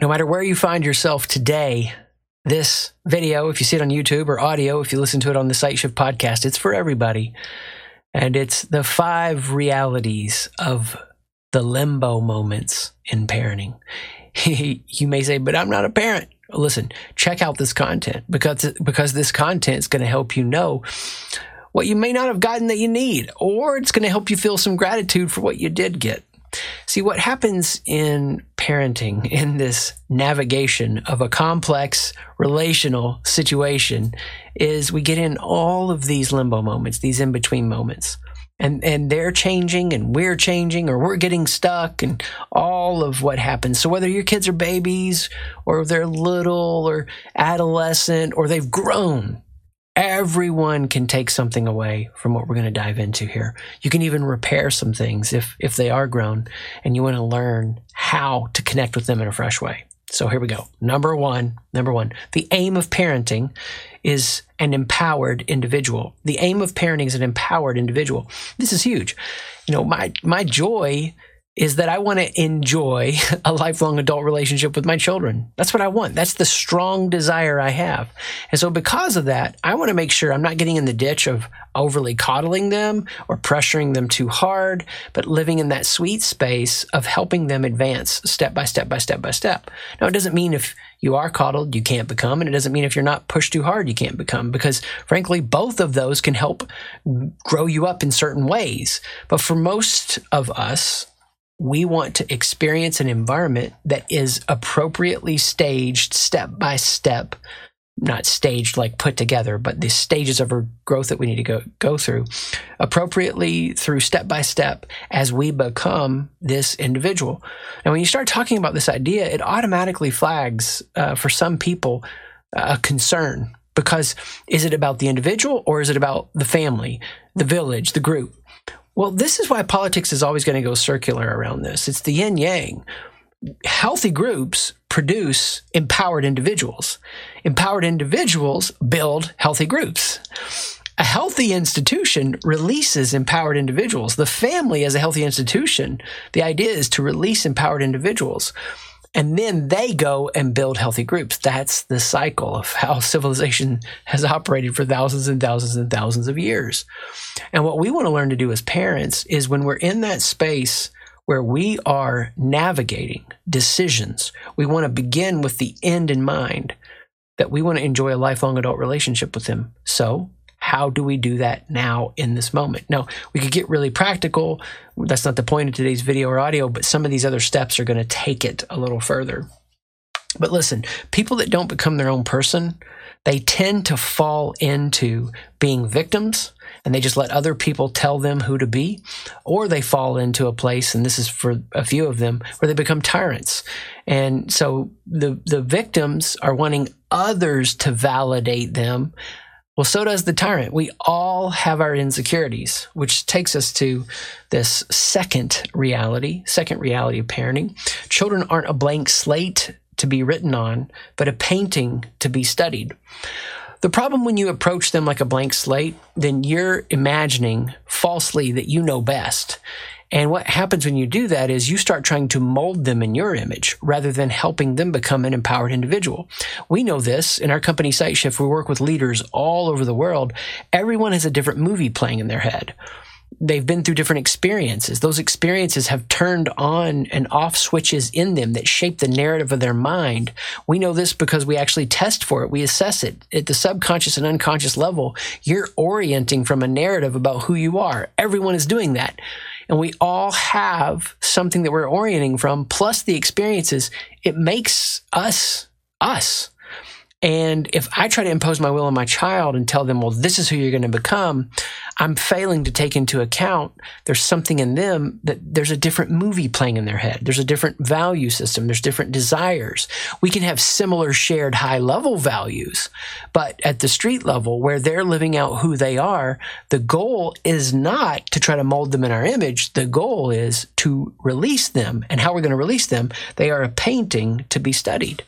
No matter where you find yourself today, this video, if you see it on YouTube or audio, if you listen to it on the Sight Shift podcast, it's for everybody. And it's the five realities of the limbo moments in parenting. you may say, but I'm not a parent. Listen, check out this content because, because this content is going to help you know what you may not have gotten that you need, or it's going to help you feel some gratitude for what you did get. See, what happens in parenting, in this navigation of a complex relational situation, is we get in all of these limbo moments, these in between moments. And, and they're changing and we're changing or we're getting stuck and all of what happens. So whether your kids are babies or they're little or adolescent or they've grown, everyone can take something away from what we're going to dive into here. You can even repair some things if if they are grown and you want to learn how to connect with them in a fresh way. So here we go. Number 1, number 1. The aim of parenting is an empowered individual. The aim of parenting is an empowered individual. This is huge. You know, my my joy is that I want to enjoy a lifelong adult relationship with my children. That's what I want. That's the strong desire I have. And so, because of that, I want to make sure I'm not getting in the ditch of overly coddling them or pressuring them too hard, but living in that sweet space of helping them advance step by step by step by step. Now, it doesn't mean if you are coddled, you can't become, and it doesn't mean if you're not pushed too hard, you can't become, because frankly, both of those can help grow you up in certain ways. But for most of us, we want to experience an environment that is appropriately staged step by step not staged like put together but the stages of our growth that we need to go go through appropriately through step by step as we become this individual. And when you start talking about this idea it automatically flags uh, for some people a concern because is it about the individual or is it about the family the village the group well, this is why politics is always going to go circular around this. It's the yin yang. Healthy groups produce empowered individuals. Empowered individuals build healthy groups. A healthy institution releases empowered individuals. The family, as a healthy institution, the idea is to release empowered individuals. And then they go and build healthy groups. That's the cycle of how civilization has operated for thousands and thousands and thousands of years. And what we want to learn to do as parents is when we're in that space where we are navigating decisions, we want to begin with the end in mind that we want to enjoy a lifelong adult relationship with them. So how do we do that now in this moment? Now, we could get really practical. That's not the point of today's video or audio, but some of these other steps are going to take it a little further. But listen, people that don't become their own person, they tend to fall into being victims and they just let other people tell them who to be, or they fall into a place, and this is for a few of them, where they become tyrants. And so the, the victims are wanting others to validate them well, so does the tyrant. We all have our insecurities, which takes us to this second reality, second reality of parenting. Children aren't a blank slate to be written on, but a painting to be studied. The problem when you approach them like a blank slate, then you're imagining falsely that you know best. And what happens when you do that is you start trying to mold them in your image rather than helping them become an empowered individual. We know this in our company Sight Shift. We work with leaders all over the world. Everyone has a different movie playing in their head they've been through different experiences. Those experiences have turned on and off switches in them that shape the narrative of their mind. We know this because we actually test for it. We assess it at the subconscious and unconscious level. You're orienting from a narrative about who you are. Everyone is doing that. And we all have something that we're orienting from, plus the experiences. It makes us us. And if I try to impose my will on my child and tell them, well, this is who you're going to become, I'm failing to take into account there's something in them that there's a different movie playing in their head. There's a different value system. There's different desires. We can have similar shared high level values, but at the street level where they're living out who they are, the goal is not to try to mold them in our image. The goal is to release them. And how we're going to release them, they are a painting to be studied.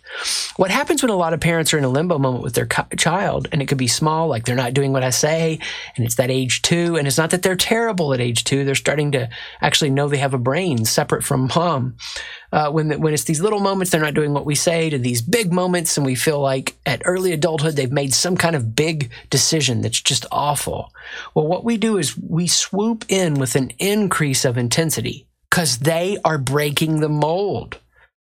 What happens when a lot of parents are in a limbo moment with their child, and it could be small, like they're not doing what I say, and it's that age two. And it's not that they're terrible at age two. They're starting to actually know they have a brain separate from mom. Uh, when, when it's these little moments, they're not doing what we say to these big moments. And we feel like at early adulthood, they've made some kind of big decision that's just awful. Well, what we do is we swoop in with an increase of intensity because they are breaking the mold.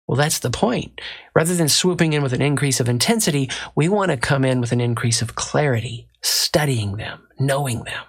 Well, that's the point. Rather than swooping in with an increase of intensity, we want to come in with an increase of clarity, studying them, knowing them.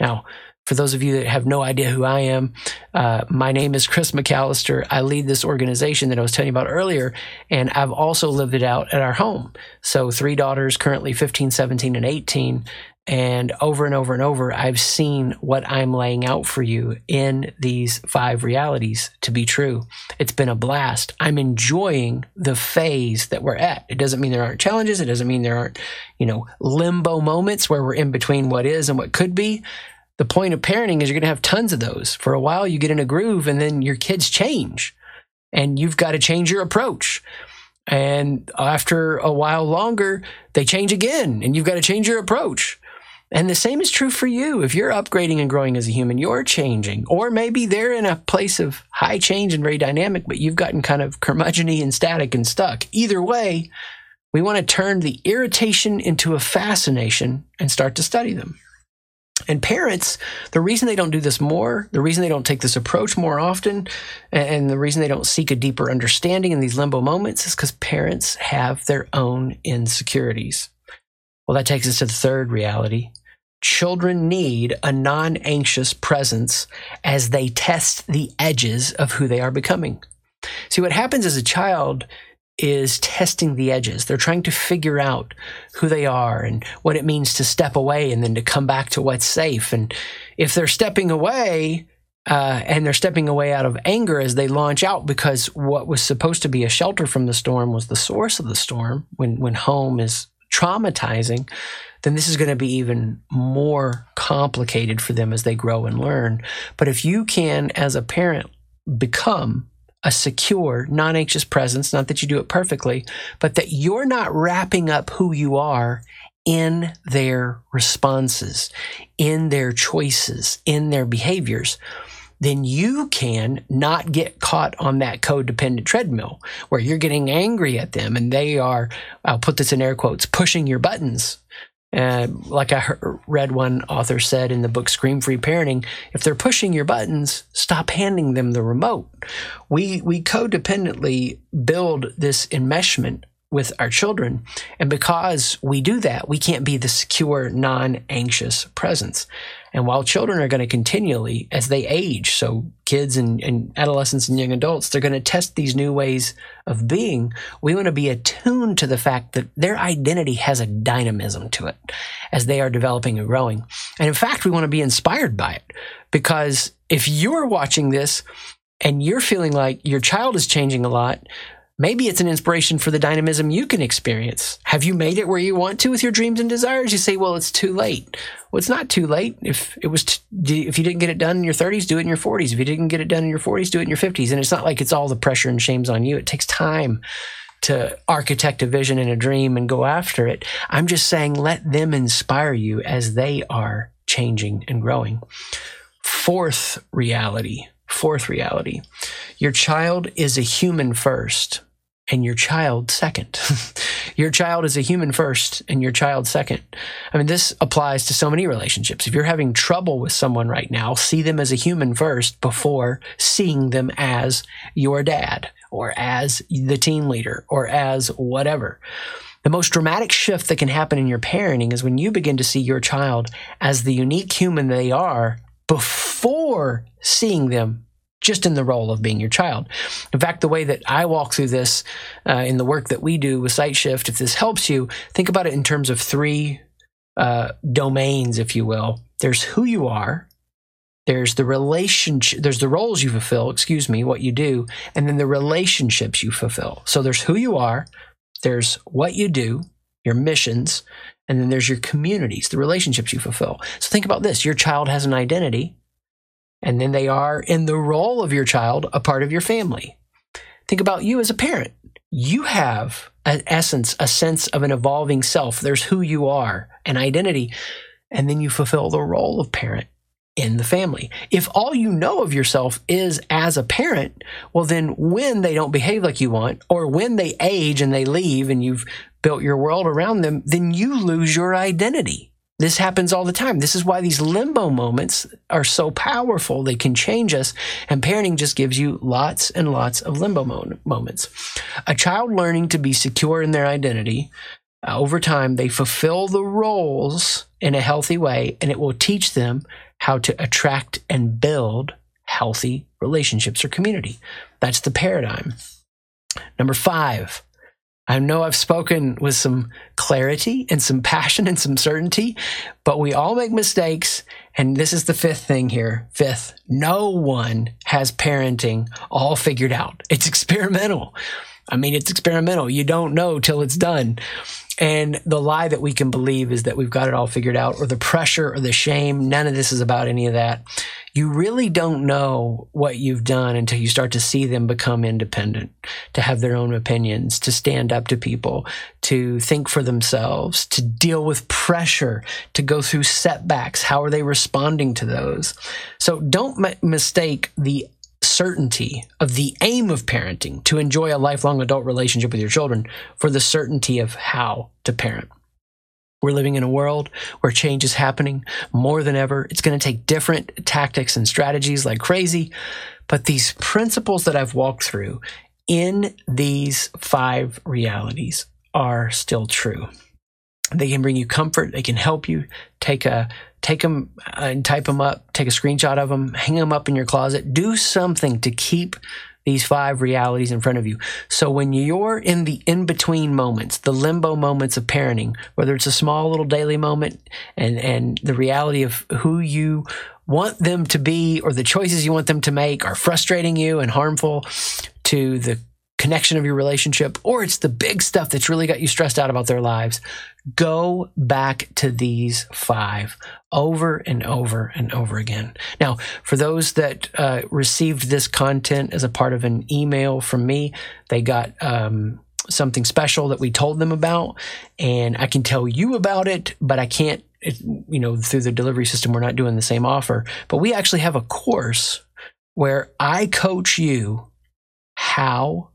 Now, for those of you that have no idea who I am, uh, my name is Chris McAllister. I lead this organization that I was telling you about earlier, and I've also lived it out at our home. So, three daughters, currently 15, 17, and 18. And over and over and over, I've seen what I'm laying out for you in these five realities to be true. It's been a blast. I'm enjoying the phase that we're at. It doesn't mean there aren't challenges. It doesn't mean there aren't, you know, limbo moments where we're in between what is and what could be. The point of parenting is you're going to have tons of those. For a while, you get in a groove and then your kids change and you've got to change your approach. And after a while longer, they change again and you've got to change your approach. And the same is true for you. If you're upgrading and growing as a human, you're changing. Or maybe they're in a place of high change and very dynamic, but you've gotten kind of curmudgeony and static and stuck. Either way, we want to turn the irritation into a fascination and start to study them. And parents, the reason they don't do this more, the reason they don't take this approach more often, and the reason they don't seek a deeper understanding in these limbo moments is because parents have their own insecurities. Well, that takes us to the third reality Children need a non anxious presence as they test the edges of who they are becoming. See, what happens as a child is testing the edges. They're trying to figure out who they are and what it means to step away and then to come back to what's safe. And if they're stepping away, uh, and they're stepping away out of anger as they launch out because what was supposed to be a shelter from the storm was the source of the storm when, when home is traumatizing then this is going to be even more complicated for them as they grow and learn. But if you can, as a parent, become a secure, non anxious presence, not that you do it perfectly, but that you're not wrapping up who you are in their responses, in their choices, in their behaviors, then you can not get caught on that codependent treadmill where you're getting angry at them and they are, I'll put this in air quotes, pushing your buttons uh, like I heard, read one author said in the book Scream Free Parenting, if they're pushing your buttons, stop handing them the remote. We we codependently build this enmeshment with our children. And because we do that, we can't be the secure, non anxious presence. And while children are going to continually, as they age, so kids and, and adolescents and young adults, they're going to test these new ways of being. We want to be attuned to the fact that their identity has a dynamism to it as they are developing and growing. And in fact, we want to be inspired by it because if you're watching this and you're feeling like your child is changing a lot, Maybe it's an inspiration for the dynamism you can experience. Have you made it where you want to with your dreams and desires? You say, well, it's too late. Well, it's not too late. If it was, t- if you didn't get it done in your 30s, do it in your 40s. If you didn't get it done in your 40s, do it in your 50s. And it's not like it's all the pressure and shame's on you. It takes time to architect a vision and a dream and go after it. I'm just saying, let them inspire you as they are changing and growing. Fourth reality. Fourth reality. Your child is a human first and your child second. your child is a human first and your child second. I mean, this applies to so many relationships. If you're having trouble with someone right now, see them as a human first before seeing them as your dad or as the team leader or as whatever. The most dramatic shift that can happen in your parenting is when you begin to see your child as the unique human they are before seeing them just in the role of being your child. In fact, the way that I walk through this uh, in the work that we do with SightShift, if this helps you, think about it in terms of three uh, domains, if you will. There's who you are. There's the relationship, there's the roles you fulfill, excuse me, what you do, and then the relationships you fulfill. So there's who you are, there's what you do, your missions, and then there's your communities, the relationships you fulfill. So think about this your child has an identity, and then they are, in the role of your child, a part of your family. Think about you as a parent. You have an essence, a sense of an evolving self. There's who you are, an identity. and then you fulfill the role of parent in the family. If all you know of yourself is as a parent, well, then when they don't behave like you want, or when they age and they leave and you've built your world around them, then you lose your identity. This happens all the time. This is why these limbo moments are so powerful. They can change us, and parenting just gives you lots and lots of limbo moments. A child learning to be secure in their identity, uh, over time, they fulfill the roles in a healthy way, and it will teach them how to attract and build healthy relationships or community. That's the paradigm. Number five, I know I've spoken with some clarity and some passion and some certainty, but we all make mistakes. And this is the fifth thing here. Fifth, no one has parenting all figured out. It's experimental. I mean, it's experimental. You don't know till it's done. And the lie that we can believe is that we've got it all figured out, or the pressure or the shame. None of this is about any of that. You really don't know what you've done until you start to see them become independent, to have their own opinions, to stand up to people, to think for themselves, to deal with pressure, to go through setbacks. How are they responding to those? So don't m- mistake the certainty of the aim of parenting to enjoy a lifelong adult relationship with your children for the certainty of how to parent. We're living in a world where change is happening more than ever. It's going to take different tactics and strategies like crazy. But these principles that I've walked through in these five realities are still true. They can bring you comfort. They can help you take a take them uh, and type them up, take a screenshot of them, hang them up in your closet, do something to keep these five realities in front of you. So when you're in the in between moments, the limbo moments of parenting, whether it's a small little daily moment and, and the reality of who you want them to be or the choices you want them to make are frustrating you and harmful to the connection of your relationship, or it's the big stuff that's really got you stressed out about their lives, go back to these five over and over and over again. Now, for those that uh, received this content as a part of an email from me, they got um, something special that we told them about, and I can tell you about it, but I can't. It, you know, through the delivery system, we're not doing the same offer, but we actually have a course where I coach you how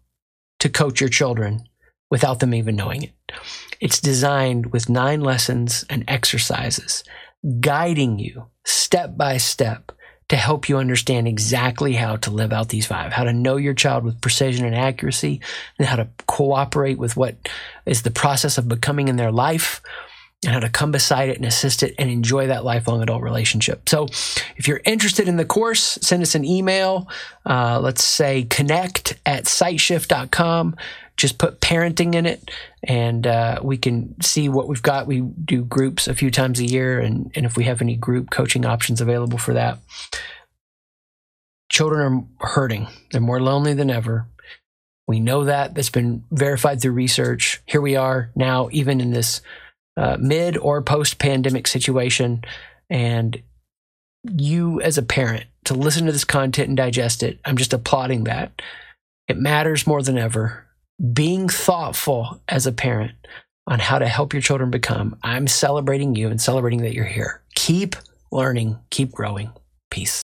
to coach your children without them even knowing it. It's designed with nine lessons and exercises, guiding you step by step to help you understand exactly how to live out these five, how to know your child with precision and accuracy, and how to cooperate with what is the process of becoming in their life, and how to come beside it and assist it and enjoy that lifelong adult relationship. So, if you're interested in the course, send us an email. Uh, let's say connect at sightshift.com. Just put parenting in it, and uh, we can see what we've got. We do groups a few times a year, and, and if we have any group coaching options available for that. Children are hurting, they're more lonely than ever. We know that. That's been verified through research. Here we are now, even in this uh, mid or post pandemic situation. And you, as a parent, to listen to this content and digest it, I'm just applauding that. It matters more than ever. Being thoughtful as a parent on how to help your children become. I'm celebrating you and celebrating that you're here. Keep learning, keep growing. Peace.